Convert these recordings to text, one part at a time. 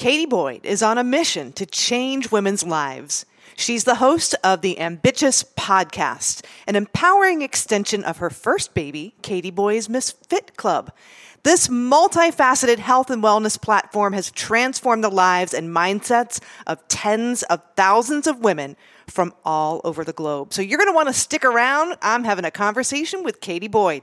Katie Boyd is on a mission to change women's lives. She's the host of the Ambitchious podcast, an empowering extension of her first baby, Katie Boyd's Miss Fit Club. This multifaceted health and wellness platform has transformed the lives and mindsets of tens of thousands of women from all over the globe. So you're going to want to stick around. I'm having a conversation with Katie Boyd.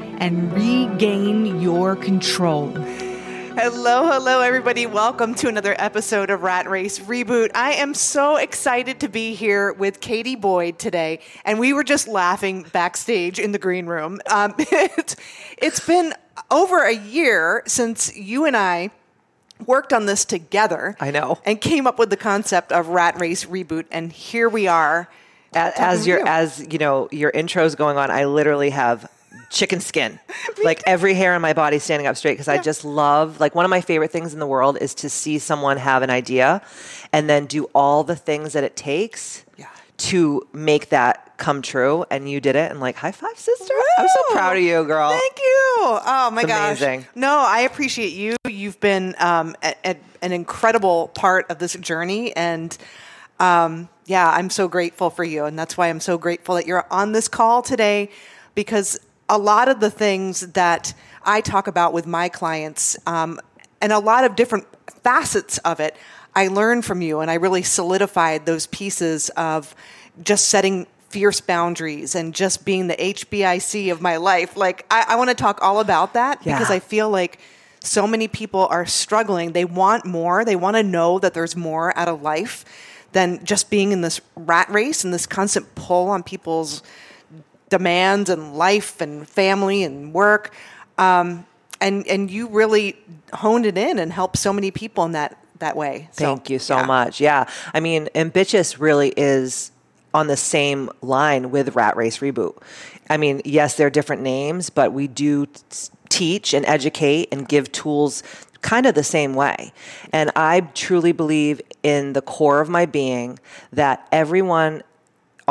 and regain your control. Hello, hello, everybody. Welcome to another episode of Rat Race Reboot. I am so excited to be here with Katie Boyd today, and we were just laughing backstage in the green room. Um, it, it's been over a year since you and I worked on this together. I know. And came up with the concept of Rat Race Reboot, and here we are. As, as your as you know your intro's going on, I literally have chicken skin, like every hair on my body standing up straight because yeah. I just love like one of my favorite things in the world is to see someone have an idea and then do all the things that it takes yeah. to make that come true. And you did it, and like high five, sister! Woo! I'm so proud of you, girl. Thank you. Oh my it's gosh, amazing. No, I appreciate you. You've been um, an incredible part of this journey, and. Um, yeah, I'm so grateful for you. And that's why I'm so grateful that you're on this call today because a lot of the things that I talk about with my clients um, and a lot of different facets of it, I learned from you and I really solidified those pieces of just setting fierce boundaries and just being the HBIC of my life. Like, I, I want to talk all about that yeah. because I feel like so many people are struggling. They want more, they want to know that there's more out of life than just being in this rat race and this constant pull on people's demands and life and family and work. Um, and and you really honed it in and helped so many people in that that way. So, Thank you so yeah. much. Yeah, I mean, ambitchious really is on the same line with Rat Race Reboot. I mean, yes, they're different names, but we do t- teach and educate and give tools kind of the same way. And I truly believe in the core of my being that everyone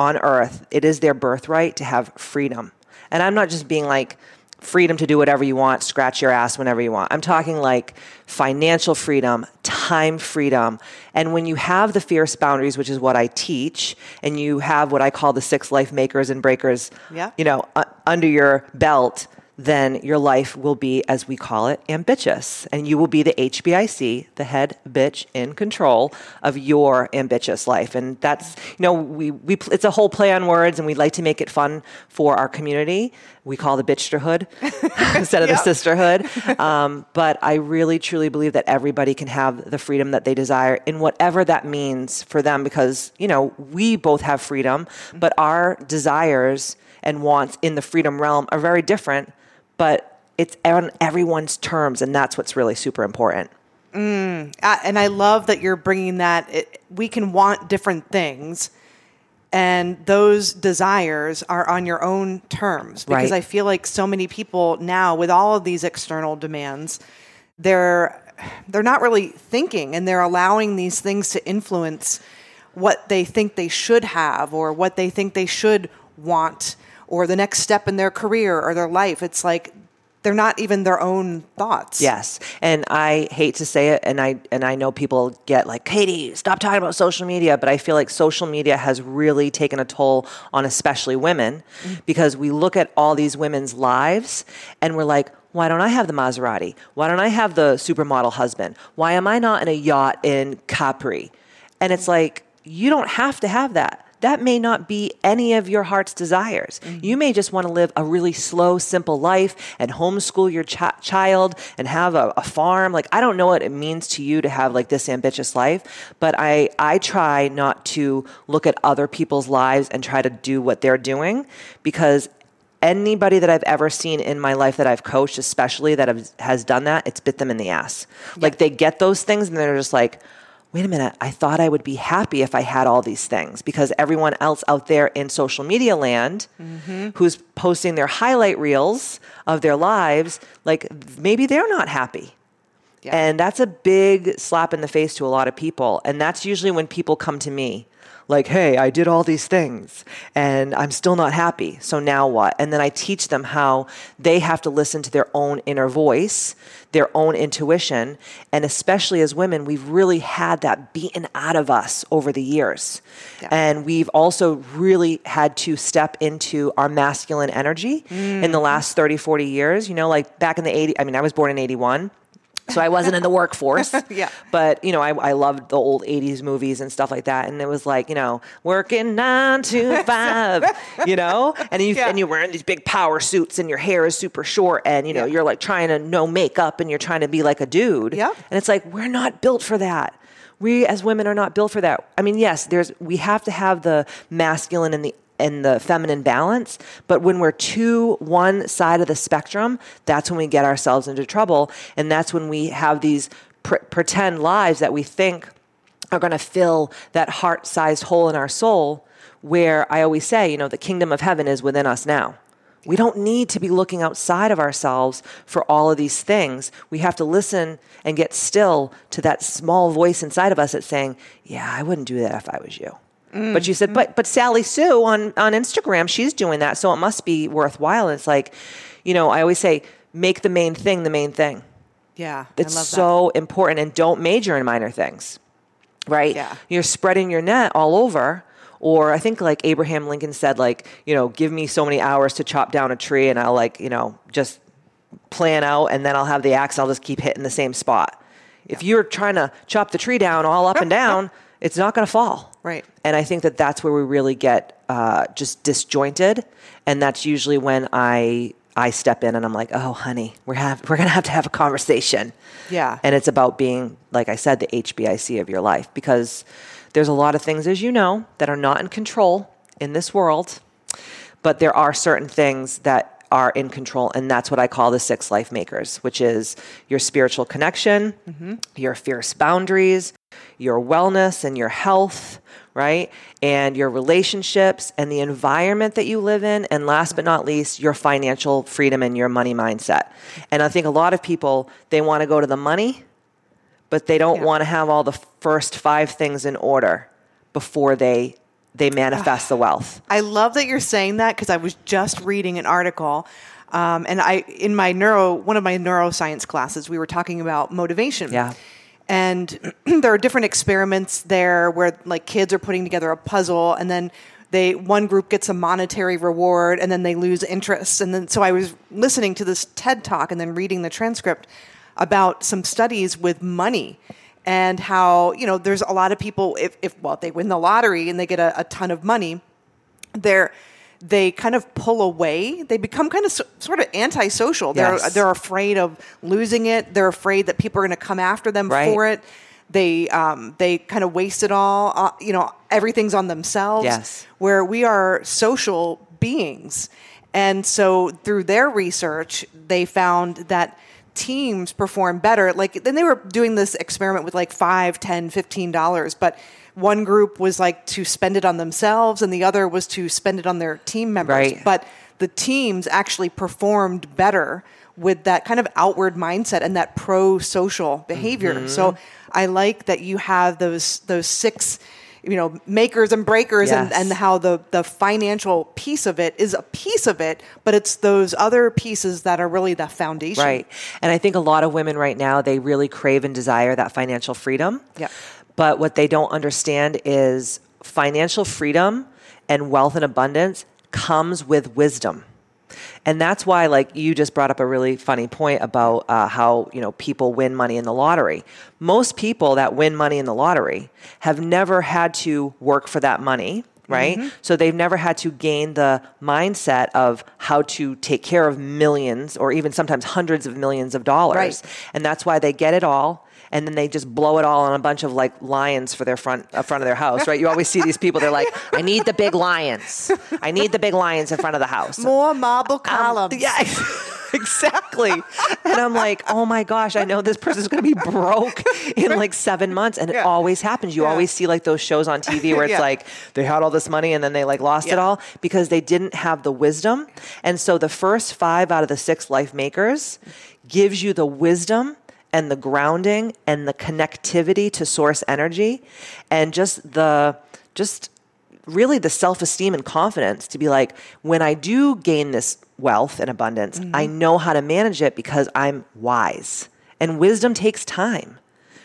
on earth, it is their birthright to have freedom. And I'm not just being like, freedom to do whatever you want, scratch your ass whenever you want. I'm talking like financial freedom, time freedom. And when you have the fierce boundaries, which is what I teach, and you have what I call the six life makers and breakers, yeah. you know, uh, under your belt, then your life will be, as we call it, ambitchious. And you will be the HBIC, the head bitch in control of your ambitchious life. And that's, you know, we, we, it's a whole play on words and we like to make it fun for our community. We call the bitchterhood instead of yep. the sisterhood. Um, but I really, truly believe that everybody can have the freedom that they desire in whatever that means for them because, you know, we both have freedom, but our desires and wants in the freedom realm are very different but it's on everyone's terms, and that's what's really super important. Mm, and I love that you're bringing that. It, we can want different things, and those desires are on your own terms. Because right. I feel like so many people now, with all of these external demands, they're they're not really thinking, and they're allowing these things to influence what they think they should have or what they think they should want or the next step in their career or their life. It's like they're not even their own thoughts. Yes. And I hate to say it and I and I know people get like, "Katie, stop talking about social media," but I feel like social media has really taken a toll on especially women mm-hmm. because we look at all these women's lives and we're like, why don't I have the Maserati? Why don't I have the supermodel husband? Why am I not in a yacht in Capri? And it's like, you don't have to have that that may not be any of your heart's desires. Mm-hmm. You may just want to live a really slow, simple life and homeschool your ch- child and have a, a, farm. Like, I don't know what it means to you to have like this ambitious life, but I, I try not to look at other people's lives and try to do what they're doing because anybody that I've ever seen in my life that I've coached, especially that have, has done that, it's bit them in the ass. Yeah. Like they get those things and they're just like, wait a minute, I thought I would be happy if I had all these things because everyone else out there in social media land mm-hmm. who's posting their highlight reels of their lives, like maybe they're not happy. Yeah. And that's a big slap in the face to a lot of people. And that's usually when people come to me like, hey, I did all these things and I'm still not happy. So now what? And then I teach them how they have to listen to their own inner voice, their own intuition. And especially as women, we've really had that beaten out of us over the years. Yeah. And we've also really had to step into our masculine energy mm. in the mm-hmm. last 30, 40 years. You know, like back in the 80s, I mean, I was born in 81 so I wasn't in the workforce. yeah. But, you know, I, I loved the old 80s movies and stuff like that. And it was like, you know, working nine to five, you know? And, you, yeah. and you're wearing these big power suits and your hair is super short and, you know, yeah. you're like trying to no makeup and you're trying to be like a dude. Yeah. And it's like, we're not built for that we as women are not built for that. I mean, yes, there's we have to have the masculine and the and the feminine balance. But when we're too one side of the spectrum, that's when we get ourselves into trouble. And that's when we have these pretend lives that we think are going to fill that heart sized hole in our soul. Where I always say, you know, the kingdom of heaven is within us now. We don't need to be looking outside of ourselves for all of these things. We have to listen and get still to that small voice inside of us that's saying, Yeah, I wouldn't do that if I was you. Mm-hmm. But you said, but but Sally Sue on on Instagram, she's doing that, so it must be worthwhile. And it's like, you know, I always say, make the main thing the main thing. Yeah, it's so important, and don't major in minor things. Right? Yeah, you're spreading your net all over. Or I think like Abraham Lincoln said, like, you know, give me so many hours to chop down a tree and I'll like, you know, just plan out and then I'll have the axe, I'll just keep hitting the same spot. Yeah. If you're trying to chop the tree down all up and down, it's not going to fall. Right. And I think that that's where we really get uh, just disjointed, and that's usually when I I step in and I'm like, oh, honey, we're have we're gonna have to have a conversation. Yeah. And it's about being, like I said, the HBIC of your life because there's a lot of things, as you know, that are not in control in this world, but there are certain things that are in control. And that's what I call the six life makers, which is your spiritual connection, mm-hmm. your fierce boundaries, your wellness and your health, right? And your relationships and the environment that you live in. And last but not least, your financial freedom and your money mindset. And I think a lot of people, they want to go to the money, but they don't yeah. want to have all the first five things in order before they they manifest the wealth. I love that you're saying that because I was just reading an article um, and I, in my neuro, one of my neuroscience classes, we were talking about motivation. Yeah and there are different experiments there where like kids are putting together a puzzle and then they one group gets a monetary reward and then they lose interest and then so i was listening to this ted talk and then reading the transcript about some studies with money and how you know there's a lot of people if, if well if they win the lottery and they get a, a ton of money they're they kind of pull away. They become kind of so, sort of antisocial. Yes. They're they're afraid of losing it. They're afraid that people are going to come after them right. for it. They um, they kind of waste it all. Uh, you know, everything's on themselves. Yes. Where we are social beings, and so through their research, they found that teams perform better. Like then they were doing this experiment with like five, ten, fifteen dollars, but one group was like to spend it on themselves and the other was to spend it on their team members. Right. But the teams actually performed better with that kind of outward mindset and that pro social behavior. Mm-hmm. So I like that you have those those six you know makers and breakers yes. and, and how the the financial piece of it is a piece of it but it's those other pieces that are really the foundation right and i think a lot of women right now they really crave and desire that financial freedom yeah but what they don't understand is financial freedom and wealth and abundance comes with wisdom. And that's why, like you just brought up a really funny point about uh, how you know people win money in the lottery. Most people that win money in the lottery have never had to work for that money, right? Mm-hmm. So they've never had to gain the mindset of how to take care of millions or even sometimes hundreds of millions of dollars. Right. And that's why they get it all and then they just blow it all on a bunch of like lions for their front uh, front of their house, right? You always see these people. They're like, I need the big lions. I need the big lions in front of the house. More marble um, columns. Um, yeah. exactly. and I'm like, oh my gosh, I know this person's going to be broke in like seven months. And yeah. it always happens. You yeah. always see like those shows on TV where it's yeah. like they had all this money and then they like lost it all because they didn't have the wisdom. And so the first five out of the six life makers gives you the wisdom and the grounding and the connectivity to source energy and just the just really the self-esteem and confidence to be like when i do gain this wealth and abundance mm-hmm. i know how to manage it because i'm wise and wisdom takes time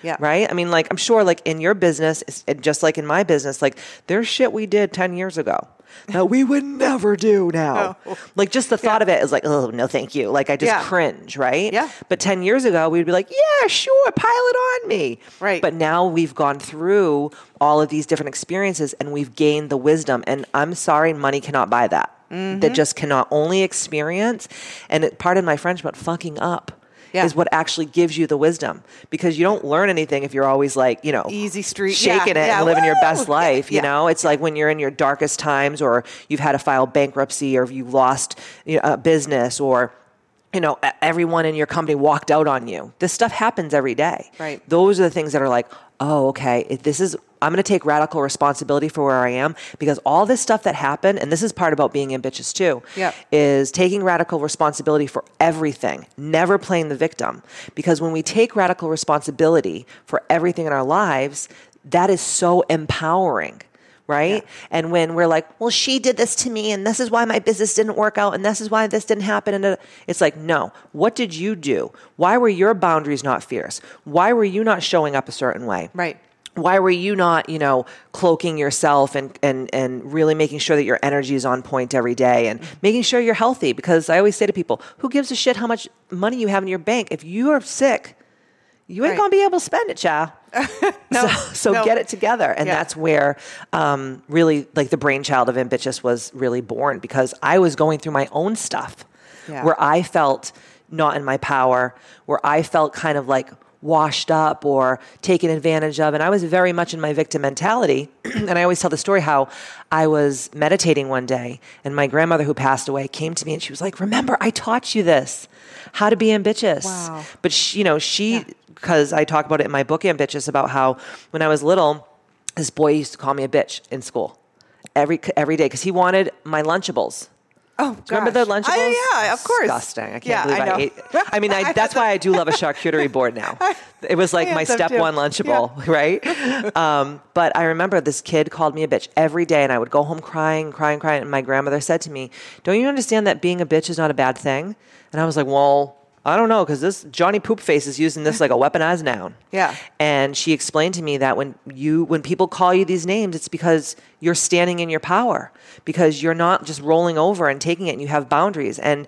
yeah. Right? I mean, like, I'm sure, like, in your business, just like in my business, like, there's shit we did 10 years ago that we would never do now. No. Like just the thought yeah. of it is like, oh no, thank you. Like I just yeah. cringe, right? Yeah. But ten years ago, we'd be like, yeah, sure, pile it on me. Right. But now we've gone through all of these different experiences and we've gained the wisdom. And I'm sorry, money cannot buy that. Mm-hmm. That just cannot only experience. And it, pardon my French, but fucking up yeah. is what actually gives you the wisdom because you don't learn anything if you're always like, you know, easy street, shaking yeah. it and living Woo! your best life. You know, it's like when you're in your darkest times or you've had to file bankruptcy or you've lost you know, a business or you know, everyone in your company walked out on you. This stuff happens every day. Right. Those are the things that are like, oh, okay, this is I'm going to take radical responsibility for where I am because all this stuff that happened, and this is part about being ambitchious too, yeah. is taking radical responsibility for everything, never playing the victim. Because when we take radical responsibility for everything in our lives, that is so empowering right? Yeah. And when we're like, well, she did this to me, and this is why my business didn't work out, and this is why this didn't happen. And it's like, no, what did you do? Why were your boundaries not fierce? Why were you not showing up a certain way? Right why were you not you know cloaking yourself and and and really making sure that your energy is on point every day and mm-hmm. making sure you're healthy because i always say to people who gives a shit how much money you have in your bank if you are sick you ain't right. gonna be able to spend it child no, so, so no. get it together and yeah. that's where um, really like the brainchild of ambitchious was really born because i was going through my own stuff yeah. where i felt not in my power where i felt kind of like washed up or taken advantage of. And I was very much in my victim mentality. and I always tell the story how I was meditating one day and my grandmother who passed away came to me and she was like, Remember, I taught you this, how to be ambitchious. Wow. But, she, you know, she, because yeah. I talk about it in my book, Ambitchious, about how when I was little, this boy used to call me a bitch in school every, every day because he wanted my Lunchables. Oh, remember the Lunchables? I, yeah, of course. Disgusting. I can't yeah, believe I, I, ate. I mean, I, that's why I do love a charcuterie board now. It was like my step too. one Lunchable, yeah. right? Um, but I remember this kid called me a bitch every day, and I would go home crying, crying, crying. And my grandmother said to me, "Don't you understand that being a bitch is not a bad thing?" And I was like, "Well." I don't know because this Johnny Poopface is using this like a weaponized noun. Yeah. And she explained to me that when you when people call you these names, it's because you're standing in your power because you're not just rolling over and taking it and you have boundaries. And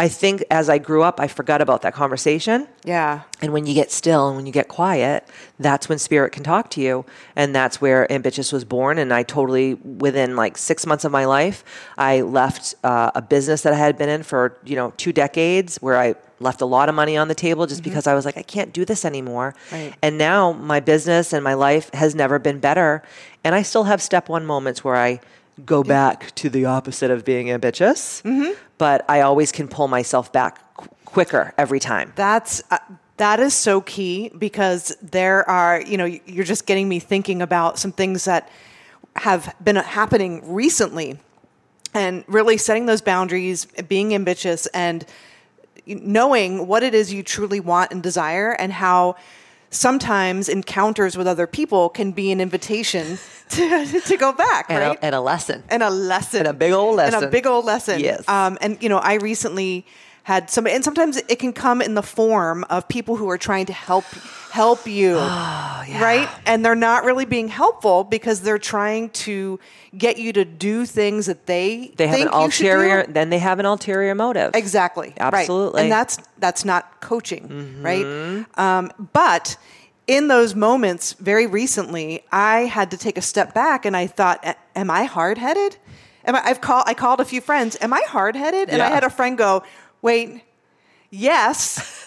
I think as I grew up, I forgot about that conversation. Yeah. And when you get still and when you get quiet, that's when spirit can talk to you. And that's where Ambitchious was born. And I totally, within like six months of my life, I left uh, a business that I had been in for, you know, two decades where I left a lot of money on the table just mm-hmm. because I was like, I can't do this anymore. Right. And now my business and my life has never been better. And I still have step one moments where I go back to the opposite of being ambitchious, mm-hmm. But I always can pull myself back qu- quicker every time. That's uh, that is so key because there are, you know, you're just getting me thinking about some things that have been happening recently and really setting those boundaries, being ambitchious and knowing what it is you truly want and desire and how sometimes encounters with other people can be an invitation to, to go back, and right? A, and a lesson. And a lesson. And a big old lesson. And a big old lesson. Yes. Um, and, you know, I recently had some, and sometimes it can come in the form of people who are trying to help help you, oh, yeah. right? And they're not really being helpful because they're trying to get you to do things that they they have an ulterior. Then they have an ulterior motive. Exactly. Absolutely. Right. And that's that's not coaching, mm-hmm. right? Um, but in those moments, very recently, I had to take a step back and I thought, "Am I hard headed?" Am I, I've called. I called a few friends. Am I hard headed? And yeah. I had a friend go, "Wait, yes,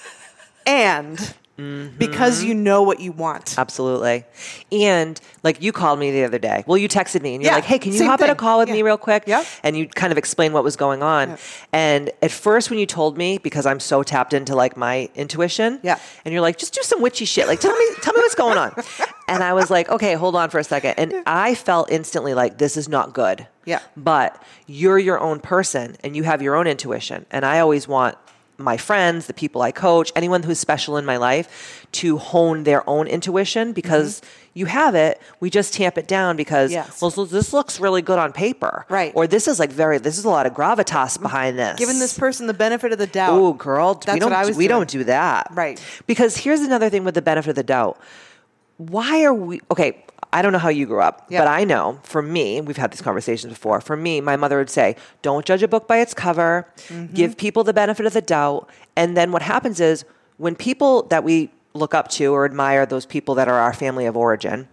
and." Mm-hmm. Because you know what you want. Absolutely. And like you called me the other day. Well, you texted me and you're yeah, like, hey, can you hop thing. on a call with yeah. me real quick? Yeah. And you kind of explained what was going on. Yeah. And at first, when you told me, because I'm so tapped into like my intuition, yeah. and you're like, just do some witchy shit. Like, tell me, tell me what's going on. and I was like, okay, hold on for a second. And I felt instantly like, this is not good. Yeah. But you're your own person and you have your own intuition. And I always want my friends, the people I coach, anyone who's special in my life to hone their own intuition because mm-hmm. you have it. We just tamp it down because, yes. well, so this looks really good on paper. Right. Or this is like very, this is a lot of gravitas behind this. Giving this person the benefit of the doubt. Oh, girl, That's we don't, what I was we doing. don't do that. Right. Because here's another thing with the benefit of the doubt. Why are we, okay, I don't know how you grew up, yep. but I know for me, we've had these conversations before. For me, my mother would say, don't judge a book by its cover, mm-hmm. give people the benefit of the doubt. And then what happens is when people that we look up to or admire, those people that are our family of origin,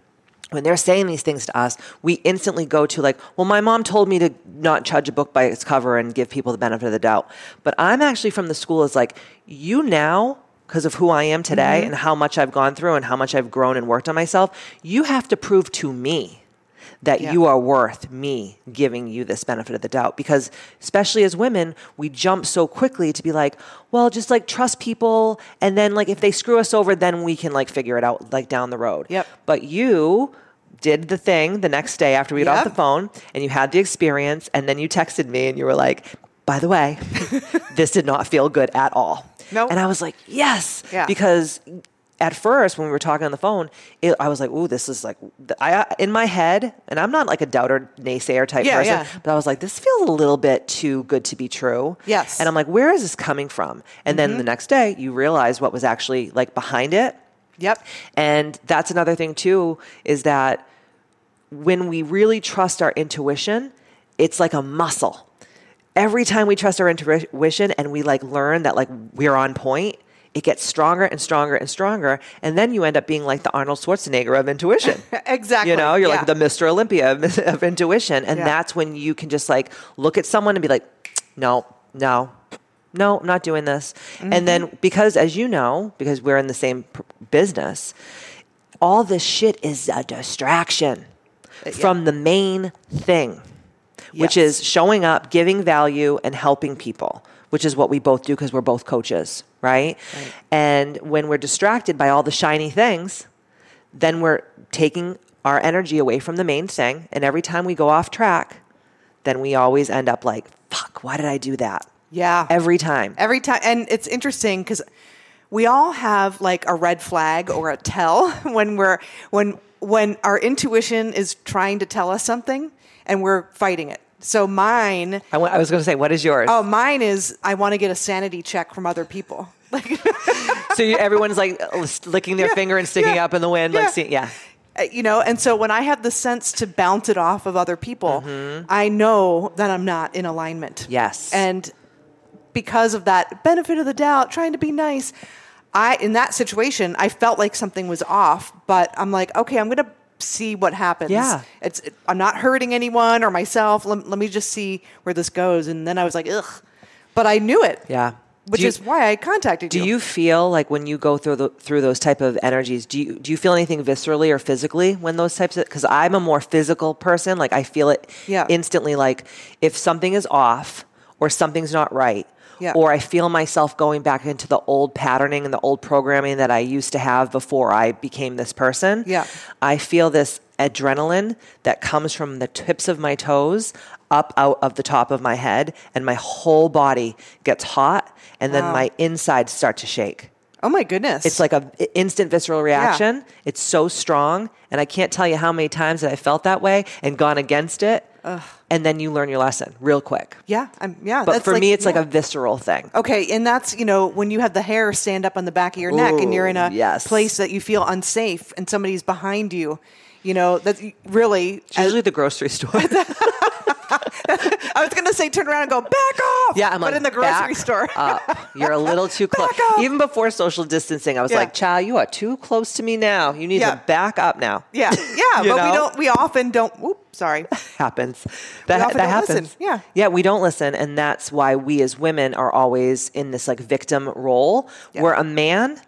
when they're saying these things to us, we instantly go to like, well, my mom told me to not judge a book by its cover and give people the benefit of the doubt. But I'm actually from the school is like, you now because of who I am today mm-hmm. and how much I've gone through and how much I've grown and worked on myself, you have to prove to me that yeah. you are worth me giving you this benefit of the doubt. Because, especially as women, we jump so quickly to be like, well, just like trust people. And then, like, if they screw us over, then we can like figure it out like down the road. Yep. But you, did the thing the next day after we got yep. off the phone and you had the experience and then you texted me and you were like by the way this did not feel good at all no. And I was like, yes. Yeah. Because at first when we were talking on the phone, it, I was like, "Ooh, this is like," I in my head, and I'm not like a doubter, naysayer type yeah, person, yeah. but I was like, "This feels a little bit too good to be true." Yes. And I'm like, "Where is this coming from?" And mm-hmm. then the next day, you realize what was actually like behind it. Yep. And that's another thing too is that when we really trust our intuition, it's like a muscle every time we trust our intuition and we like learn that like we're on point, it gets stronger and stronger and stronger. And then you end up being like the Arnold Schwarzenegger of intuition. exactly. You know, you're yeah. like the Mr. Olympia of, of intuition. And yeah. that's when you can just like look at someone and be like, no, no, no, I'm not doing this. Mm-hmm. And then because, as you know, because we're in the same pr- business, all this shit is a distraction uh, yeah. from the main thing which is showing up, giving value, and helping people, which is what we both do because we're both coaches, right? right? And when we're distracted by all the shiny things, then we're taking our energy away from the main thing. And every time we go off track, then we always end up like, fuck, why did I do that? Yeah. Every time. Every time. And it's interesting because we all have like a red flag or a tell when we're, when, when our intuition is trying to tell us something and we're fighting it. So mine. I, w- I was going to say, what is yours? Oh, mine is I want to get a sanity check from other people. Like, so you, everyone's like licking their yeah, finger and sticking yeah, up in the wind, yeah. like, see, yeah. Uh, you know, and so when I have the sense to bounce it off of other people, mm-hmm. I know that I'm not in alignment. Yes. And because of that benefit of the doubt, trying to be nice, I in that situation, I felt like something was off, but I'm like, okay, I'm going to see what happens. Yeah. It's it, I'm not hurting anyone or myself. Let, let, me just see where this goes. And then I was like, ugh. But I knew it. Yeah. Which you, is why I contacted do you. Do you feel like when you go through the, through those type of energies, do you do you feel anything viscerally or physically when those types of? Because I'm a more physical person. Like I feel it yeah. instantly. Like if something is off or something's not right, yeah. or I feel myself going back into the old patterning and the old programming that I used to have before I became this person. Yeah. I feel this adrenaline that comes from the tips of my toes up out of the top of my head and my whole body gets hot and then my insides start to shake. Oh my goodness. It's like a instant visceral reaction. Yeah. It's so strong and I can't tell you how many times that I felt that way and gone against it Ugh. And then you learn your lesson real quick. Yeah, I'm, yeah. But for like, me, it's yeah. like a visceral thing. Okay, and that's you know when you have the hair stand up on the back of your neck, and you're in a yes. place that you feel unsafe, and somebody's behind you. You know that's really it's usually as, the grocery store. I was going to say turn around and go back off. Yeah, I'm but like, in the grocery store. up. You're a little too close. Even before social distancing, I was yeah. like, "Child, you are too close to me now. You need yeah. to back up now." Yeah, yeah, but know? we don't. We often don't. Whoop, sorry. happens. That, that happens. Listen. Yeah, yeah. We don't listen, and that's why we as women are always in this like victim role, yeah. where a man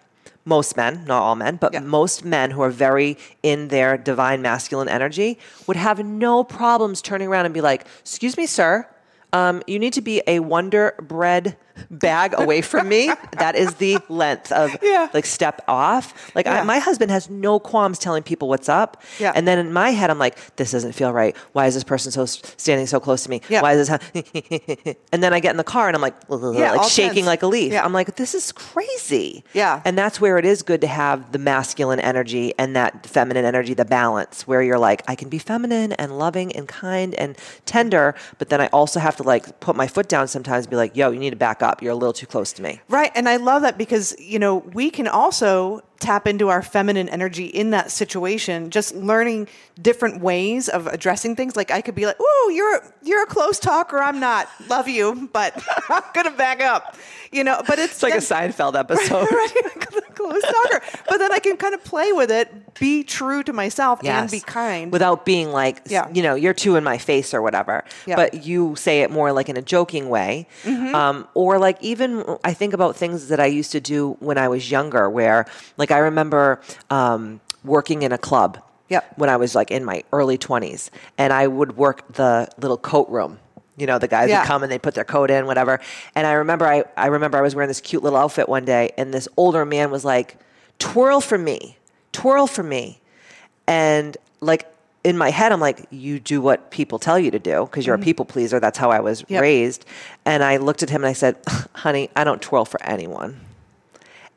most men, not all men, but Yeah. most men who are very in their divine masculine energy would have no problems turning around and be like, "Excuse me, sir, um, you need to be a Wonder Bread bag away from me. that is the length of Yeah. like step off. Like I, my husband has no qualms telling people what's up. Yeah. And then in my head, I'm like, this doesn't feel right. Why is this person so standing so close to me? Yeah. Why is this? and then I get in the car and I'm like, Yeah, like shaking tense. like a leaf. Yeah. I'm like, this is crazy. Yeah. And that's where it is good to have the masculine energy and that feminine energy, the balance, where you're like, I can be feminine and loving and kind and tender, but then I also have to like put my foot down sometimes and be like, yo, you need to back up. You're a little too close to me. Right. And I love that because, you know, we can also tap into our feminine energy in that situation, just learning different ways of addressing things. Like I could be like, "Oh, you're you're a close talker. I'm not. Love you, but I'm gonna back up." You know, but it's, It's like a Seinfeld episode. right, close talker. But then I can kind of play with it, be true to myself, and be kind. without being like Yeah. you know you're too in my face or whatever Yeah. but you say it more like in a joking way Mm-hmm. um, or like even i think about things that i used to do when i was younger where like i remember um, working in a club Yep. when i was like in my early 20s and i would work the little coat room you know the guys Yeah. would come and they'd put their coat in whatever and i remember I, I remember i was wearing this cute little outfit one day and this older man was like twirl for me twirl for me and like in my head, I'm like, you do what people tell you to do because you're a people pleaser. That's how I was Mm-hmm. Yep. raised. And I looked at him and I said, honey, I don't twirl for anyone.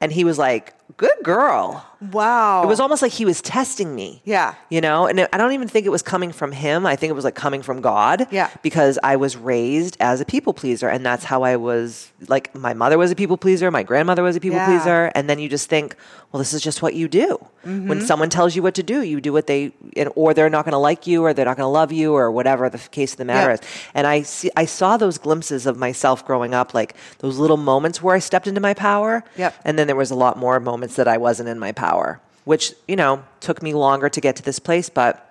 And he was like, good girl. wow. It was almost like he was testing me. Yeah. You know, and I don't even think it was coming from him. I think it was like coming from God. Yeah. Because I was raised as a people pleaser. And that's how I was like, my mother was a people pleaser. My grandmother was a people Yeah. pleaser. And then you just think, well, this is just what you do. Mm-hmm. When someone tells you what to do, you do what they, and, or they're not going to like you or they're not going to love you or whatever the case of the matter Yeah. is. And I see, I saw those glimpses of myself growing up, like those little moments where I stepped into my power. Yep. And then there was a lot more moments that I wasn't in my power, which, you know, took me longer to get to this place, but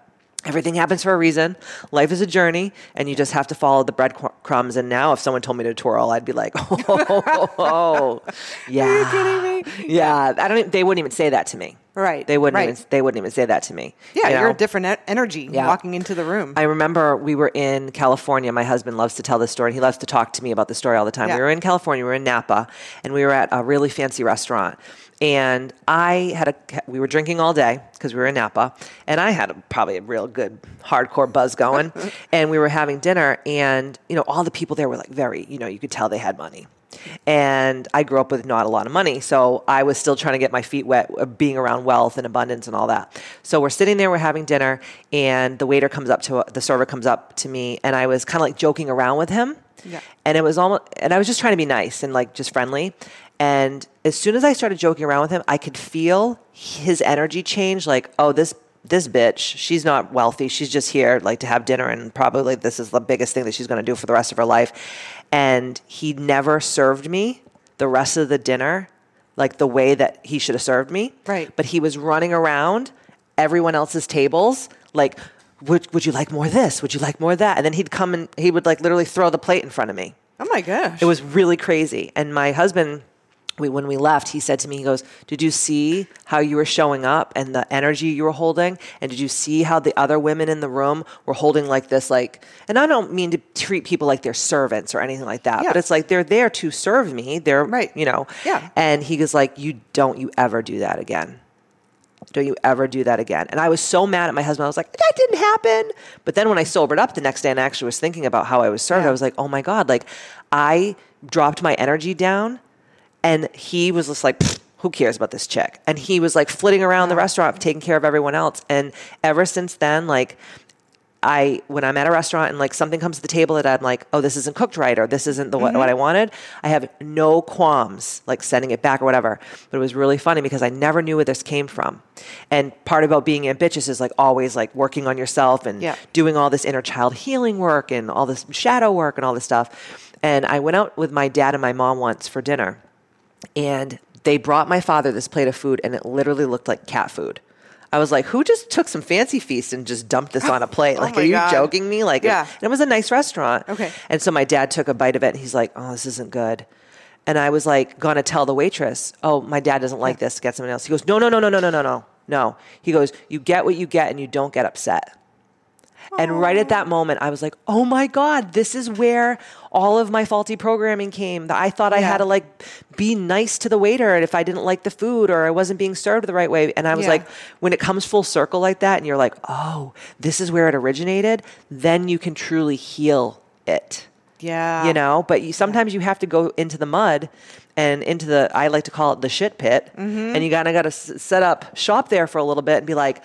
everything happens for a reason. Life is a journey and you just have to follow the breadcrumbs. And now if someone told me to twirl, I'd be like, oh, yeah. Are you kidding me? Yeah. I don't, they wouldn't even say that to me. Right, They wouldn't right. even, they wouldn't even say that to me. yeah, you are know? a different energy Yeah. walking into the room. I remember we were in California. My husband loves to tell this story, and he loves to talk to me about the story all the time. Yeah. We were in California, we were in Napa, and we were at a really fancy restaurant. And I had a, we were drinking all day because we were in Napa, and I had a, probably a real good hardcore buzz going. and we were having dinner, and you know, all the people there were like very, you know, you could tell they had money. And I grew up with not a lot of money, so I was still trying to get my feet wet, uh, being around wealth and abundance and all that. So we're sitting there, we're having dinner, and the waiter comes up to the server comes up to me, and I was kind of like joking around with him, Yeah. and it was almost, and I was just trying to be nice and like just friendly. And as soon as I started joking around with him, I could feel his energy change. Like, oh, this this bitch, she's not wealthy. She's just here like to have dinner, and probably this is the biggest thing that she's going to do for the rest of her life. And he never served me the rest of the dinner like the way that he should have served me. Right. But he was running around everyone else's tables like. Would, would you like more of this? Would you like more of that? And then he'd come and he would like literally throw the plate in front of me. oh my gosh. It was really crazy. And my husband, we, when we left, he said to me, he goes, Did you see how you were showing up and the energy you were holding? And did you see how the other women in the room were holding like this, like, and I don't mean to treat people like they're servants or anything like that, Yeah. but it's like they're there to serve me. They're, Right. you know, Yeah. and he goes, like, You don't you ever do that again. Don't you ever do that again. And I was so mad at my husband. I was like, that didn't happen. But then when I sobered up the next day and I actually was thinking about how I was served, Yeah. I was like, oh my God, like I dropped my energy down and he was just like, who cares about this chick? And he was like flitting around the restaurant, taking care of everyone else. And ever since then, like, I when I'm at a restaurant and like something comes to the table that I'm like, oh, this isn't cooked right or this isn't the what, what I mm-hmm. wanted, I have no qualms like sending it back or whatever. But it was really funny because I never knew where this came from. And part about being ambitchious is like always like working on yourself and Yeah. doing all this inner child healing work and all this shadow work and all this stuff. And I went out with my dad and my mom once for dinner and they brought my father this plate of food and it literally looked like cat food. I was like, who just took some fancy feast and just dumped this on a plate? Oh Like, my are you God. joking me? Like, Yeah. and it was a nice restaurant. Okay. And so my dad took a bite of it and he's like, oh, this isn't good. and I was like, gonna tell the waitress, oh, my dad doesn't like this, get someone else. He goes, no, no, no, no, no, no, no, no, no. He goes, you get what you get and you don't get upset. And right at that moment, I was like, oh my God, this is where all of my faulty programming came. That I thought I Yeah. had to like be nice to the waiter if I didn't like the food or I wasn't being served the right way. And I was Yeah. like, when it comes full circle like that, and you're like, oh, this is where it originated, then you can truly heal it Yeah. you know but you, sometimes you have to go into the mud and into the i like to call it the shit pit Mm-hmm. and you gotta gotta s- set up shop there for a little bit and be like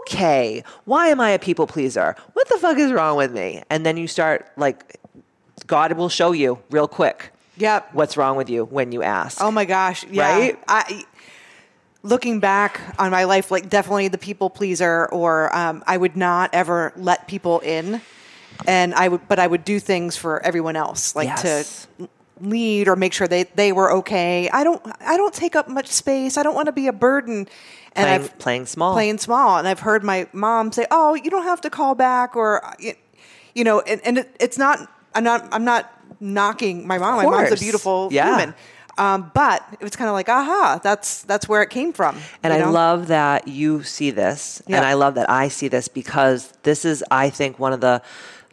okay why am i a people pleaser what the fuck is wrong with me and then you start like god will show you real quick Yep. what's wrong with you when you ask Oh my gosh. Yeah. Right? I looking back on my life, like definitely the people pleaser, or um, I would not ever let people in, and I would, but I would do things for everyone else, like Yes. to lead or make sure they they were okay. I don't I don't take up much space. I don't want to be a burden. And Playing- I've playing small. playing small, and I've heard my mom say, "Oh, you don't have to call back," or you- know, and, and it, it's not. I'm not. I'm not knocking my mom. My mom's a beautiful Yeah. human. Um, but it was kind of like, aha, that's that's where it came from. And I know? love that you see this, Yeah. and I love that I see this because this is, I think, one of the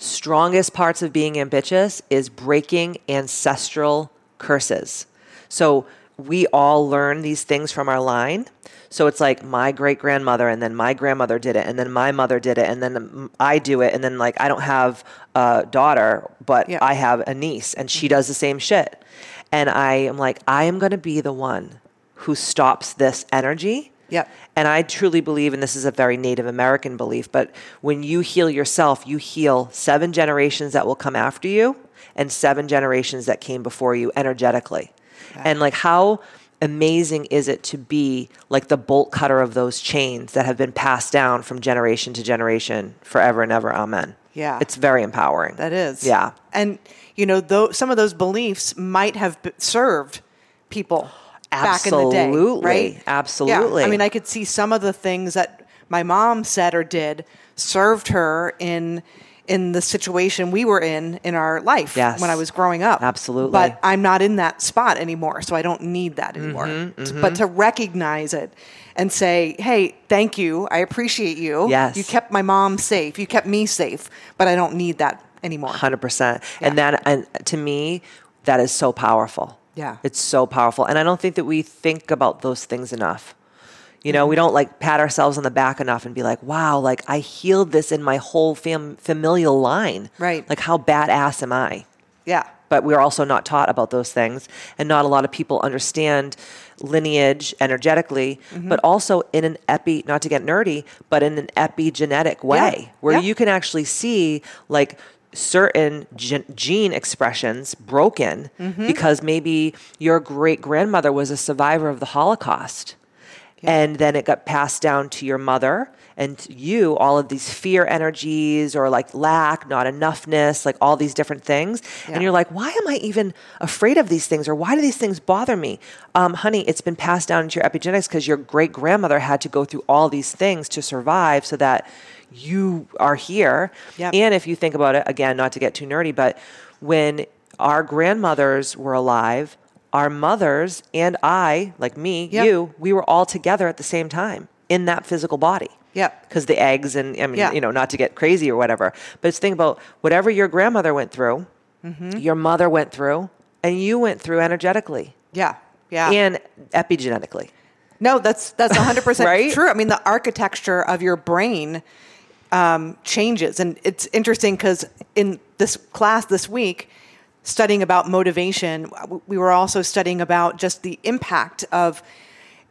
strongest parts of being ambitchious is breaking ancestral curses. So we all learn these things from our line. So it's like my great grandmother, and then my grandmother did it, and then my mother did it, and then I do it, and then like I don't have a daughter, but Yeah. I have a niece, and she does the same shit. And I am like, I am going to be the one who stops this energy. Yep. And I truly believe, and this is a very Native American belief, but when you heal yourself, you heal seven generations that will come after you and seven generations that came before you energetically. And like, how amazing is it to be like the bolt cutter of those chains that have been passed down from generation to generation forever and ever? Amen. Yeah. It's very empowering. That is. Yeah. And, you know, though, some of those beliefs might have served people back in the day. Absolutely. Right? Absolutely. Yeah. I mean, I could see some of the things that my mom said or did served her in in the situation we were in in our life Yes. when I was growing up. Absolutely. But I'm not in that spot anymore, so I don't need that anymore. Mm-hmm, T- But to recognize it and say, "Hey, thank you. I appreciate you. Yes. You kept my mom safe. You kept me safe, but I don't need that anymore." Hundred percent. And that, and to me, that is so powerful. Yeah. it's so powerful, and I don't think that we think about those things enough. You know, we Mm-hmm. don't like pat ourselves on the back enough and be like, "Wow, like I healed this in my whole fam- familial line." Right. Like, how badass am I? Yeah. but we're also not taught about those things and not a lot of people understand lineage energetically Mm-hmm. but also in an epi not to get nerdy but in an epigenetic way where yeah. you can actually see like certain gen- gene expressions broken Mm-hmm. because maybe your great grandmother was a survivor of the holocaust. And then it got passed down to your mother and to you all of these fear energies or like lack not enoughness like all these different things. Yeah. and you're like why am i even afraid of these things? Or why do these things bother me? Um, honey it's been passed down into your epigenetics because your great grandmother had to go through all these things to survive so that you are here Yep. and if you think about it again not to get too nerdy but when our grandmothers were alive our mothers and i like me Yep. you we were all together at the same time in that physical body Yep. because the eggs and I mean, Yeah. you know, not to get crazy or whatever. But it's think about whatever your grandmother went through, Mm-hmm. your mother went through, and you went through energetically Yeah. Yeah. and epigenetically. No, that's that's 100% Right? true. I mean, the architecture of your brain um, changes. And it's interesting because in this class this week, studying about motivation, we were also studying about just the impact of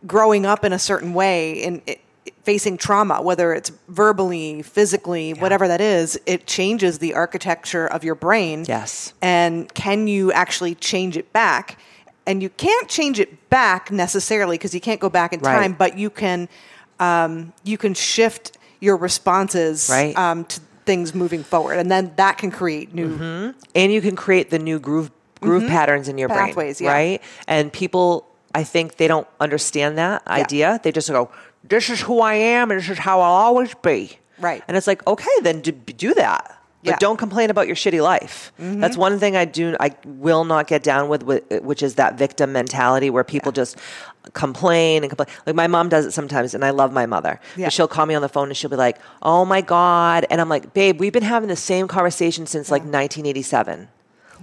growing up in a certain way and it, facing trauma, whether it's verbally, physically, whatever that is, it changes the architecture of your brain. Yes. And can you actually change it back? And you can't change it back necessarily because you can't go back in Right. time, but you can um, you can shift your responses Right. um, to things moving forward, and then that can create new. and you can create the new groove groove patterns in your Mm-hmm. Pathways, brain, yeah. right? And people, I think they don't understand that idea. They just go, "This is who I am, and this is how I'll always be." Right. And it's like, okay, then do, do that. but don't complain about your shitty life. Mm-hmm. That's one thing I do. I will not get down with, which is that victim mentality where people yeah. just complain and complain. Like my mom does it sometimes, and I love my mother. Yeah. she'll call me on the phone and she'll be like, "Oh my god," and I'm like, "Babe, we've been having the same conversation since yeah. like 1987.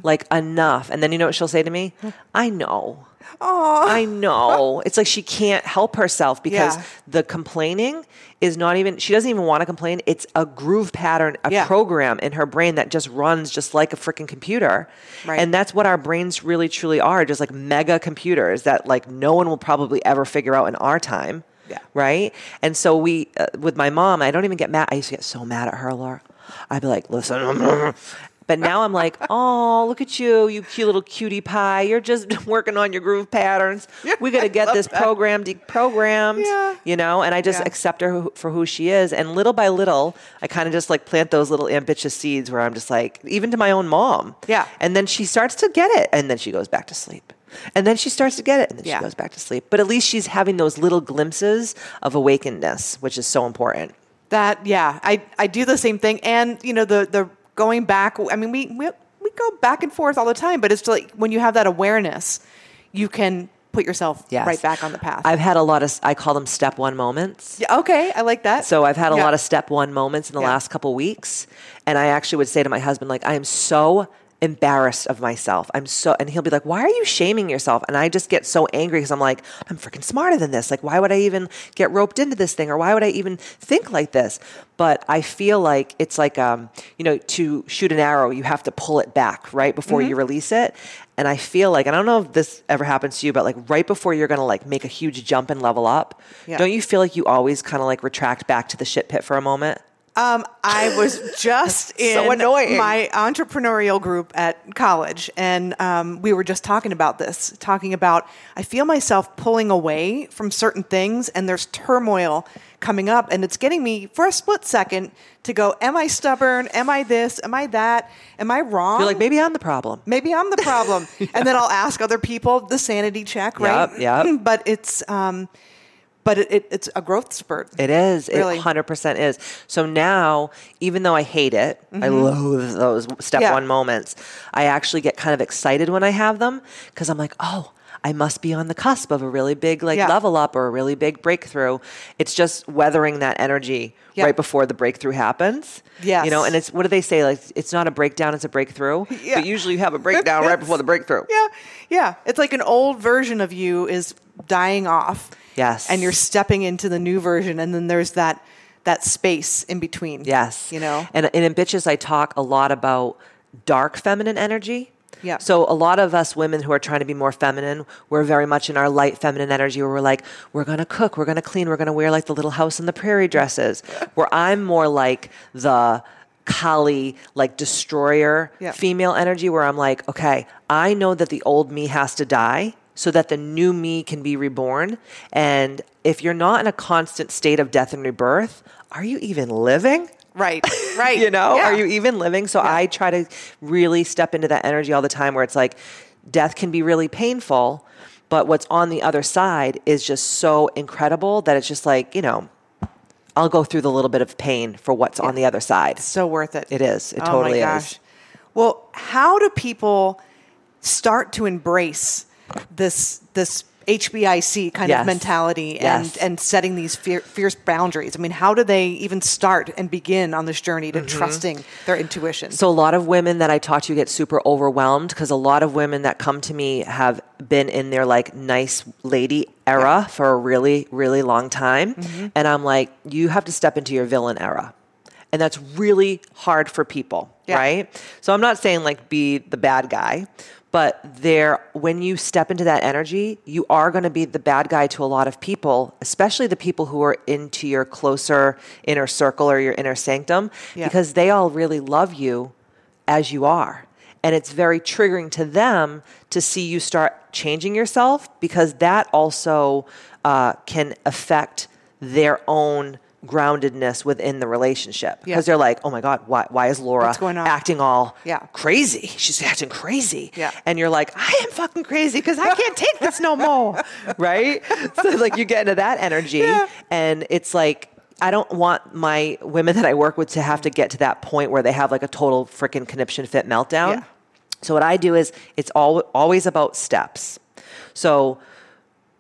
Like enough." And then you know what she'll say to me? "I know." Aww. I know. It's like she can't help herself because yeah. the complaining is not even, she doesn't even want to complain. It's a groove pattern, a yeah. program in her brain that just runs just like a freaking computer. Right. And that's what our brains really truly are just like mega computers that like no one will probably ever figure out in our time. Yeah. Right. And so we, uh, with my mom, I don't even get mad. I used to get so mad at her, Laura. I'd be like, listen, But now I'm like, oh, look at you, you cute little cutie pie. You're just working on your groove patterns. We got to get this that. program deprogrammed, yeah. you know? And I just yeah. accept her for who she is. And little by little, I kind of just like plant those little ambitchious seeds where I'm just like, even to my own mom. Yeah. And then she starts to get it. And then she goes back to sleep. And then she starts to get it, and then yeah. she goes back to sleep. But at least she's having those little glimpses of awakenedness, which is so important. That yeah, I I do the same thing, and you know the the going back. I mean, we, we, we go back and forth all the time, but it's like when you have that awareness, you can put yourself yes. right back on the path. I've had a lot of, I call them step one moments. Yeah, okay, I like that. So I've had a yeah. lot of step one moments in the yeah. last couple weeks. And I actually would say to my husband, like, I am so embarrassed of myself. I'm so, and he'll be like, why are you shaming yourself? And I just get so angry because I'm like, I'm freaking smarter than this. Like, why would I even get roped into this thing? Or why would I even think like this? But I feel like it's like, um, you know, to shoot an arrow, you have to pull it back right before mm-hmm. you release it. And I feel like, I don't know if this ever happens to you, but like right before you're going to like make a huge jump and level up, yeah. don't you feel like you always kind of like retract back to the shit pit for a moment? Um, I was just in so my entrepreneurial group at college, and um, we were just talking about this, talking about I feel myself pulling away from certain things, and there's turmoil coming up, and it's getting me for a split second to go, Am I stubborn? Am I this? Am I that? Am I wrong? You're like, maybe I'm the problem. Maybe I'm the problem. yeah. And then I'll ask other people the sanity check, right? Yeah. Yep. but it's, um, but it, it, it's a growth spurt. It is. Really. It 100% is. So now, even though I hate it, mm-hmm. I loathe those step yeah. one moments, I actually get kind of excited when I have them because I'm like, oh, I must be on the cusp of a really big like yeah. level up or a really big breakthrough. It's just weathering that energy yeah. right before the breakthrough happens. Yeah. You know, and it's what do they say? Like it's not a breakdown, it's a breakthrough. Yeah. But usually you have a breakdown right before the breakthrough. Yeah. Yeah. It's like an old version of you is dying off Yes. And you're stepping into the new version and then there's that that space in between. Yes. You know? And, and in Ambitchious, I talk a lot about dark feminine energy. Yeah. So a lot of us women who are trying to be more feminine, we're very much in our light feminine energy where we're like, we're gonna cook, we're gonna clean, we're gonna wear like the little house in the prairie dresses. where I'm more like the Kali, like destroyer yeah. female energy where I'm like, okay, I know that the old me has to die so that the new me can be reborn. And if you're not in a constant state of death and rebirth, are you even living? Right, right. you know, yeah. are you even living? So yeah. I try to really step into that energy all the time where it's like death can be really painful, but what's on the other side is just so incredible that it's just like, you know, I'll go through the little bit of pain for what's yeah. on the other side. So worth it. It is. It oh totally is. Well, how do people start to embrace this this HBIC kind yes. of mentality and, yes. and setting these fierce boundaries. I mean, how do they even start and begin on this journey to mm-hmm. trusting their intuition? So, a lot of women that I talk to get super overwhelmed because a lot of women that come to me have been in their like nice lady era yeah. for a really, really long time. Mm-hmm. And I'm like, you have to step into your villain era. And that's really hard for people, yeah. right? So, I'm not saying like be the bad guy but there when you step into that energy you are going to be the bad guy to a lot of people especially the people who are into your closer inner circle or your inner sanctum yeah. because they all really love you as you are and it's very triggering to them to see you start changing yourself because that also uh, can affect their own groundedness within the relationship because yeah. they're like, oh my god, why why is Laura acting all yeah. crazy? She's acting crazy, yeah. and you're like, I am fucking crazy because I can't take this no more, right? So like you get into that energy, yeah. and it's like I don't want my women that I work with to have to get to that point where they have like a total freaking conniption fit meltdown. So what I do is it's all always about steps. So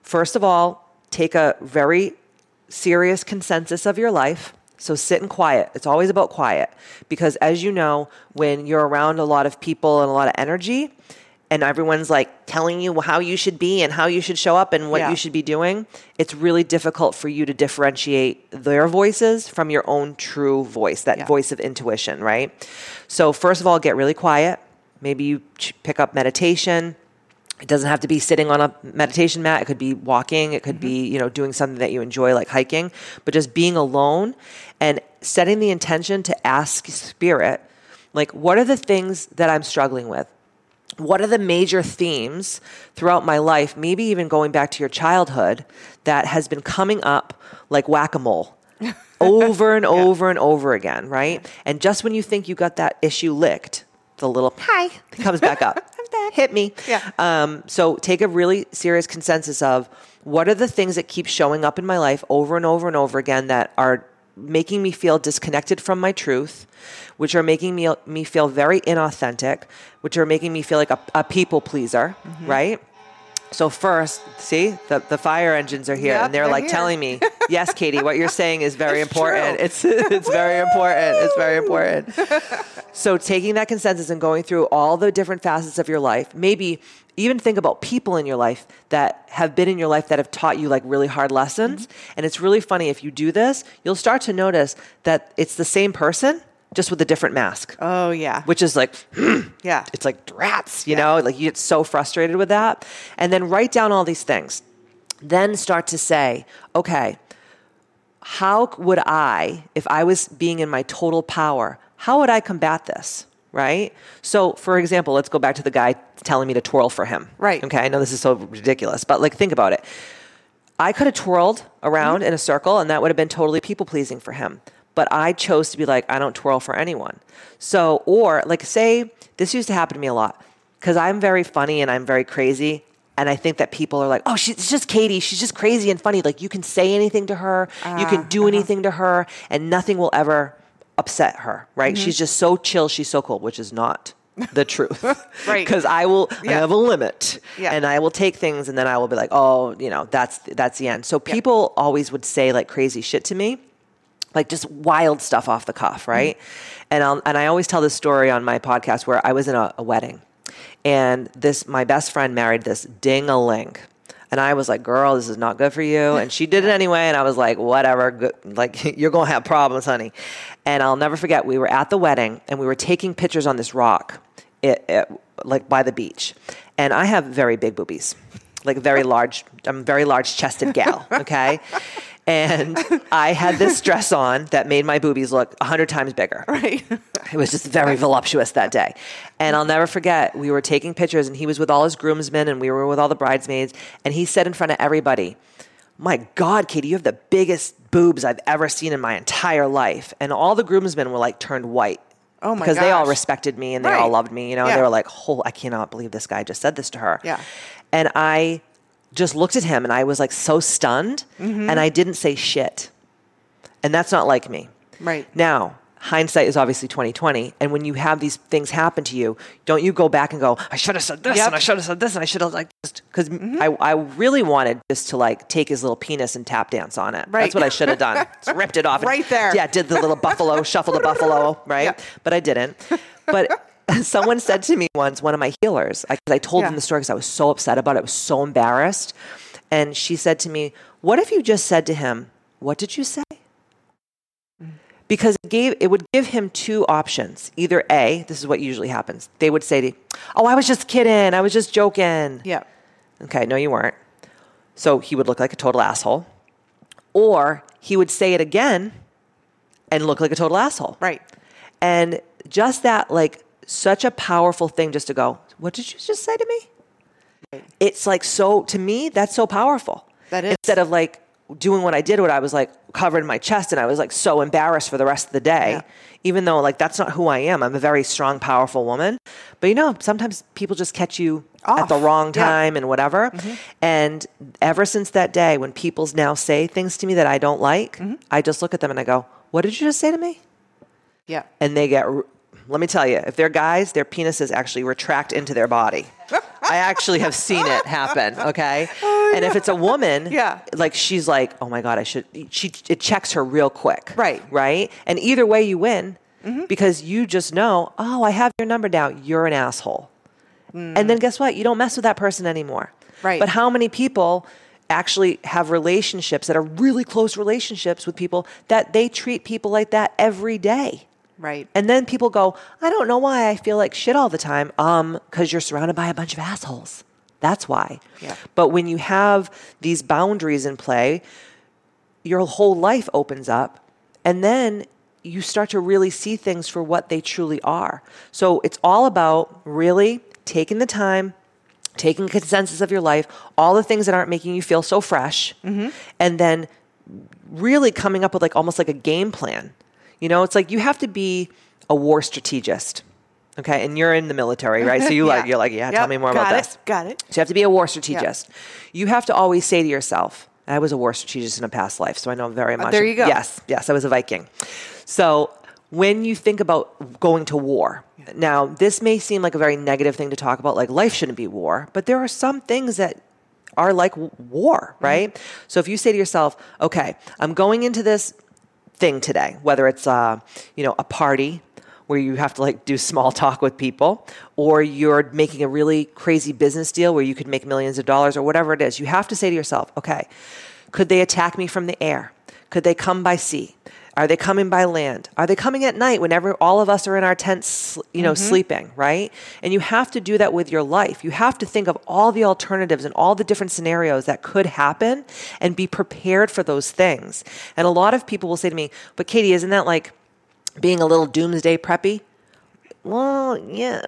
first of all, take a very serious consensus of your life. So sit and quiet. It's always about quiet because as you know, when you're around a lot of people and a lot of energy and everyone's like telling you how you should be and how you should show up and what Yeah. you should be doing, it's really difficult for you to differentiate their voices from your own true voice, that Yeah. voice of intuition, right? So first of all, get really quiet. Maybe you pick up meditation. It doesn't have to be sitting on a meditation mat. It could be walking. It could be, mm-hmm. you know, doing something that you enjoy like hiking, but just being alone and setting the intention to ask spirit, like, what are the things that I'm struggling with? What are the major themes throughout my life, maybe even going back to your childhood, that has been coming up like whack a mole over and over and over again, right? And just when you think you got that issue licked, the little hi comes back up. Hit me. Yeah. Um, so take a really serious consensus of what are the things that keep showing up in my life over and over and over again that are making me feel disconnected from my truth, which are making me me feel very inauthentic, which are making me feel like a, a people pleaser, right? So first, see the the fire engines are here, Yep, and they're they're like here. telling me, "Yes, Katie, what you're saying is very It's important. true. It's it's very important. It's very important." So taking that consensus and going through all the different facets of your life, maybe even think about people in your life that have been in your life that have taught you like really hard lessons. Mm-hmm. And it's really funny if you do this, you'll start to notice that it's the same person just with a different mask. Oh yeah. Which is like yeah. it's like rats, you know, like you get so frustrated with that. And then write down all these things. Then start to say, okay, how would I, if I was being in my total power, how would I combat this? Right? So, for example, let's go back to the guy telling me to twirl for him. Right. Okay. I know this is so ridiculous, but like, think about it. I could have twirled around mm-hmm. in a circle and that would have been totally people pleasing for him. But I chose to be like, I don't twirl for anyone. So, or like, say, this used to happen to me a lot because I'm very funny and I'm very crazy. And I think that people are like, oh, she's just Katie. She's just crazy and funny. Like, you can say anything to her, you can ah, do uh-huh. anything to her, and nothing will ever upset her, right? Mm-hmm. She's just so chill. She's so cool, which is not the truth. Right. Because I will I have a limit. Yeah. And I will take things and then I will be like, oh, you know, that's that's the end. So people always would say like crazy shit to me, like just wild stuff off the cuff, mm-hmm. right? And I'll, and I always tell this story on my podcast where I was in a, a wedding, and this my best friend married this ding a ling. And I was like, girl, this is not good for you. And she did it anyway. And I was like, whatever, good. like, you're going to have problems, honey. And I'll never forget, we were at the wedding and we were taking pictures on this rock, it, it, like by the beach. And I have very big boobies, like very large, I'm a very large chested gal, okay? And I had this dress on that made my boobies look a hundred times bigger. Right. It was just very voluptuous that day. And I'll never forget, we were taking pictures and he was with all his groomsmen and we were with all the bridesmaids. And he said in front of everybody, My God, Katie, you have the biggest boobs I've ever seen in my entire life. And all the groomsmen were like turned white. Oh my god. Because they all respected me and they Right. all loved me. You know, Yeah. they were like, oh, I cannot believe this guy just said this to her. Yeah. And I just looked at him and I was like so stunned Mm-hmm. and I didn't say shit. And that's not like me. Right. Now, hindsight is obviously 2020 and when you have these things happen to you don't you go back and go i should have said this Yep. Mm-hmm. and i should have said this and i should have like this because I, I really wanted just to like take his little penis and tap dance on it Right. that's what i should have done Just ripped it off and- Right there. yeah did the little buffalo shuffle the buffalo right Yep. but i didn't but someone said to me once one of my healers I, I told Yeah. them the story because i was so upset about it i was so embarrassed and she said to me what if you just said to him what did you say mm. because it gave it would give him two options. Either A, this is what usually happens. They would say to, "Oh, I was just kidding. I was just joking." Yeah. Okay, no you weren't. So he would look like a total asshole. Or he would say it again and look like a total asshole. Right. And just that like such a powerful thing just to go, "What did you just say to me?" It's like so to me that's so powerful. That is. Instead of like doing what I did, what I was like covered in my chest, and I was like so embarrassed for the rest of the day. Yeah. Even though like that's not who I am. I'm a very strong, powerful woman. But you know, sometimes people just catch you Off. at the wrong time yeah. and whatever. Mm-hmm. And ever since that day, when people now say things to me that I don't like, mm-hmm. I just look at them and I go, "What did you just say to me?" Yeah. And they get let me tell you, if they're guys, their penises actually retract into their body. I actually have seen it happen. Okay, oh, and if it's a woman, yeah, like she's like, oh my god, I should. She it checks her real quick. Right, right, and either way you win mm-hmm. because you just know, oh, I have your number now. You're an asshole, mm. and then guess what? You don't mess with that person anymore. Right. But how many people? actually have relationships that are really close relationships with people that they treat people like that every day. Right. And then people go, I don't know why I feel like shit all the time. Um, because you're surrounded by a bunch of assholes. That's why. Yeah. But when you have these boundaries in play, your whole life opens up. And then you start to really see things for what they truly are. So it's all about really taking the time, taking a consensus of your life, all the things that aren't making you feel so fresh, mm-hmm. and then really coming up with like almost like a game plan you know, it's like you have to be a war strategist. Okay, and you're in the military, right? So you yeah. like you're like, yeah, yep. tell me more Got about it. this. Got it. So you have to be a war strategist. Yep. You have to always say to yourself, I was a war strategist in a past life, so I know very uh, much. Uh, there you go. Yes, yes, I was a Viking. So when you think about going to war, now this may seem like a very negative thing to talk about, like life shouldn't be war, but there are some things that are like war, mm-hmm. right? Mm-hmm. So if you say to yourself, okay, I'm going into this thing today, whether it's uh, you know a party where you have to like do small talk with people, or you're making a really crazy business deal where you could make millions of dollars, or whatever it is. You have to say to yourself, okay, could they attack me from the air? Could they come by sea? Are they coming by land? Are they coming at night whenever all of us are in our tents, you know, mm-hmm. sleeping, right? And you have to do that with your life. You have to think of all the alternatives and all the different scenarios that could happen and be prepared for those things. And a lot of people will say to me, "But Katie, isn't that like being a little doomsday preppy?" Well, yeah.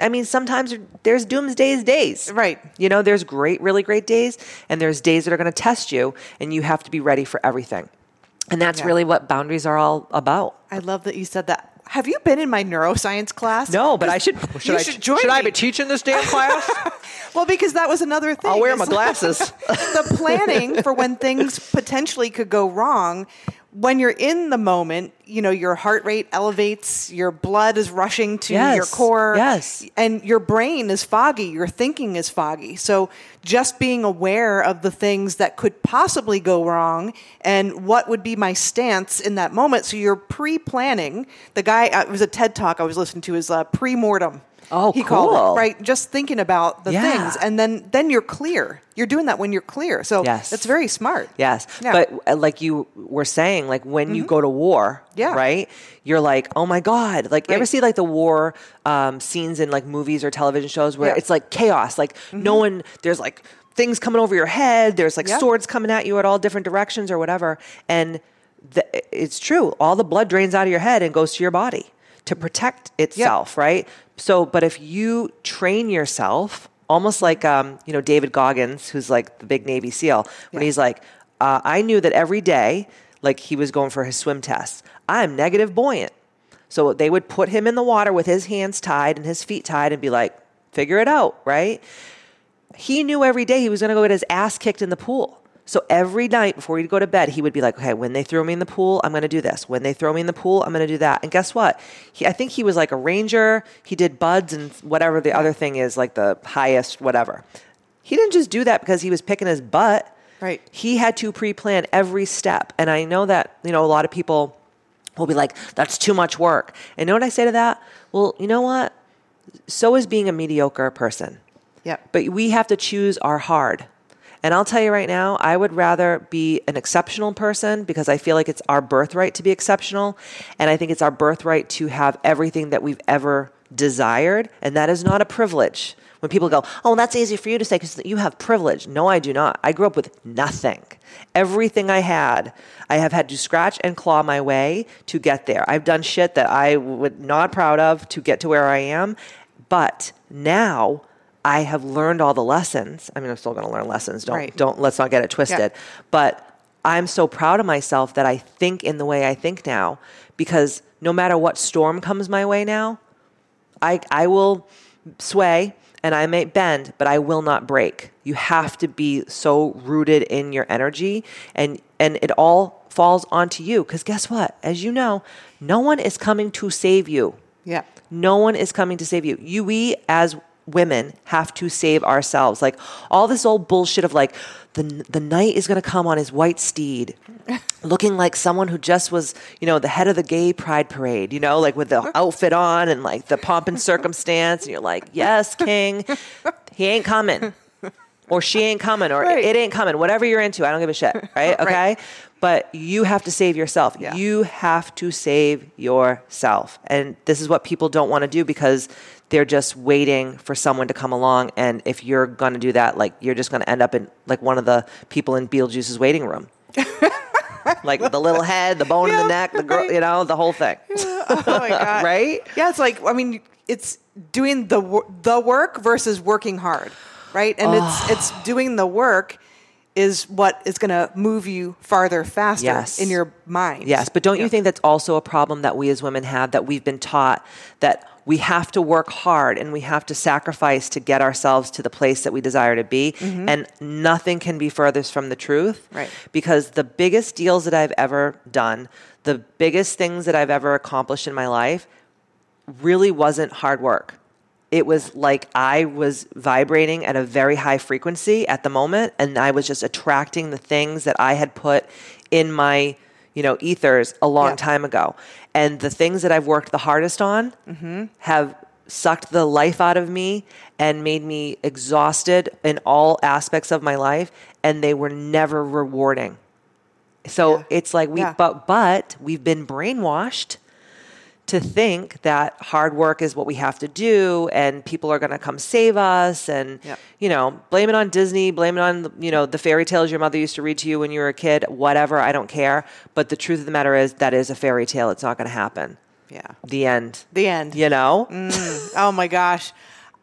I mean, sometimes there's doomsday days. Right. You know, there's great, really great days, and there's days that are going to test you, and you have to be ready for everything. And that's yeah. really what boundaries are all about. I love that you said that. Have you been in my neuroscience class? No, but I should. Should, I, should, join should I be teaching this damn class? well, because that was another thing. I'll wear my glasses. the planning for when things potentially could go wrong when you're in the moment, you know, your heart rate elevates, your blood is rushing to yes, your core. Yes. And your brain is foggy, your thinking is foggy. So just being aware of the things that could possibly go wrong and what would be my stance in that moment. So you're pre planning. The guy, uh, it was a TED talk I was listening to, is uh, pre mortem. Oh, he cool. called it right. Just thinking about the yeah. things, and then then you're clear. You're doing that when you're clear. So yes. that's very smart. Yes, yeah. but uh, like you were saying, like when mm-hmm. you go to war, yeah. right? You're like, oh my god! Like, right. you ever see like the war um, scenes in like movies or television shows where yeah. it's like chaos? Like mm-hmm. no one, there's like things coming over your head. There's like swords coming at you at all different directions or whatever, and the, it's true. All the blood drains out of your head and goes to your body to protect itself, right? So, but if you train yourself, almost like um, you know David Goggins, who's like the big Navy SEAL, when yeah. he's like, uh, I knew that every day, like he was going for his swim test, I'm negative buoyant. So they would put him in the water with his hands tied and his feet tied and be like, figure it out, right? He knew every day he was going to go get his ass kicked in the pool. So every night before he'd go to bed, he would be like, okay, when they throw me in the pool, I'm going to do this. When they throw me in the pool, I'm going to do that. And guess what? He, I think he was like a ranger. He did BUD/S and whatever the other thing is, like the highest, whatever. He didn't just do that because he was picking his butt. Right. He had to pre plan every step. And I know that, you know, a lot of people will be like, that's too much work. And know what I say to that? Well, you know what? So is being a mediocre person. Yeah. But we have to choose our hard. And I'll tell you right now, I would rather be an exceptional person because I feel like it's our birthright to be exceptional. And I think it's our birthright to have everything that we've ever desired. And that is not a privilege. When people go, oh, that's easy for you to say because you have privilege. No, I do not. I grew up with nothing. Everything I had, I have had to scratch and claw my way to get there. I've done shit that I would not proud of to get to where I am. But now I have learned all the lessons. I mean, I'm still going to learn lessons. Don't right. don't let's not get it twisted. Yeah. But I'm so proud of myself that I think in the way I think now because no matter what storm comes my way now, I, I will sway and I may bend, but I will not break. You have to be so rooted in your energy and and it all falls onto you because guess what? As you know, no one is coming to save you. Yeah. No one is coming to save you. You we as women have to save ourselves. Like all this old bullshit of like the the knight is going to come on his white steed, looking like someone who just was, you know, the head of the gay pride parade, you know, like with the outfit on and like the pomp and circumstance and you're like, "Yes, king. He ain't coming." Or she ain't coming, or right. it ain't coming, whatever you're into, I don't give a shit, right? Okay. right. But you have to save yourself. Yeah. You have to save yourself. And this is what people don't want to do because they're just waiting for someone to come along. And if you're going to do that, like you're just going to end up in like one of the people in Beetlejuice's waiting room. like the little head, the bone yeah, in the neck, the girl, right. you know, the whole thing. Yeah. Oh my god! right? Yeah, it's like I mean, it's doing the the work versus working hard, right? And oh. it's it's doing the work is what is going to move you farther faster yes. in your mind. Yes, but don't yeah. you think that's also a problem that we as women have that we've been taught that we have to work hard and we have to sacrifice to get ourselves to the place that we desire to be. Mm-hmm. And nothing can be furthest from the truth. Right. Because the biggest deals that I've ever done, the biggest things that I've ever accomplished in my life really wasn't hard work. It was like I was vibrating at a very high frequency at the moment, and I was just attracting the things that I had put in my you know, ethers a long yeah. time ago. And the things that I've worked the hardest on mm-hmm. have sucked the life out of me and made me exhausted in all aspects of my life and they were never rewarding. So yeah. it's like we yeah. but but we've been brainwashed to think that hard work is what we have to do and people are going to come save us and yep. you know blame it on disney blame it on you know the fairy tales your mother used to read to you when you were a kid whatever i don't care but the truth of the matter is that is a fairy tale it's not going to happen yeah the end the end you know mm. oh my gosh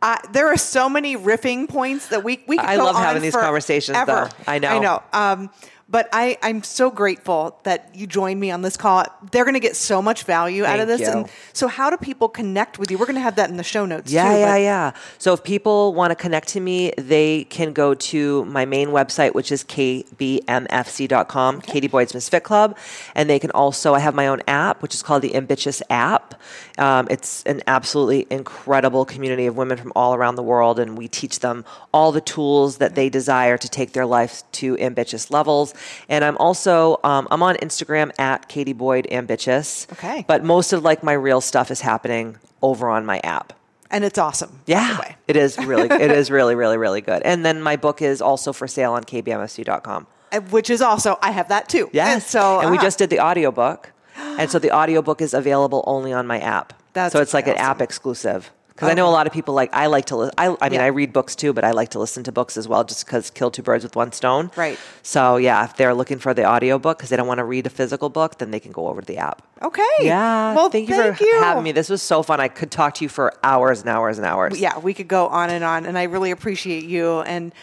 uh, there are so many riffing points that we we. I love having these conversations. Though I know. I know. Um, but I, I'm so grateful that you joined me on this call. They're going to get so much value Thank out of this. You. And so, how do people connect with you? We're going to have that in the show notes. Yeah, too, yeah, yeah. So, if people want to connect to me, they can go to my main website, which is kbmfc.com, okay. Katie Boyd's Miss Fit Club. And they can also, I have my own app, which is called the Ambitchious app. Um, it's an absolutely incredible community of women from all around the world. And we teach them all the tools that they desire to take their life to ambitchious levels. And I'm also um, I'm on Instagram at Katie Boyd Ambitchious. Okay. But most of like my real stuff is happening over on my app. And it's awesome. Yeah, it is really, it is really, really, really good. And then my book is also for sale on kbmfc.com. Uh, which is also, I have that too. Yeah. And so, and we uh-huh. just did the audiobook. And so the audiobook is available only on my app. That's so it's like awesome. an app exclusive. Because okay. I know a lot of people like I like to. Li- I, I mean, yeah. I read books too, but I like to listen to books as well, just because kill two birds with one stone. Right. So yeah, if they're looking for the audio book because they don't want to read a physical book, then they can go over to the app. Okay. Yeah. Well, thank you thank for you. having me. This was so fun. I could talk to you for hours and hours and hours. Yeah, we could go on and on, and I really appreciate you and.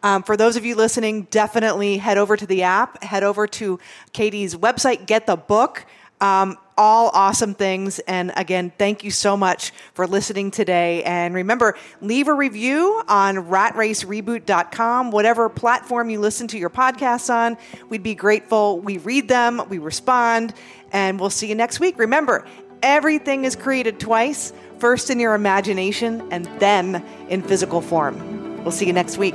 Um, for those of you listening, definitely head over to the app, head over to Katie's website, get the book. Um, all awesome things. And again, thank you so much for listening today. And remember, leave a review on ratracereboot.com, whatever platform you listen to your podcasts on. We'd be grateful. We read them, we respond, and we'll see you next week. Remember, everything is created twice first in your imagination and then in physical form. We'll see you next week.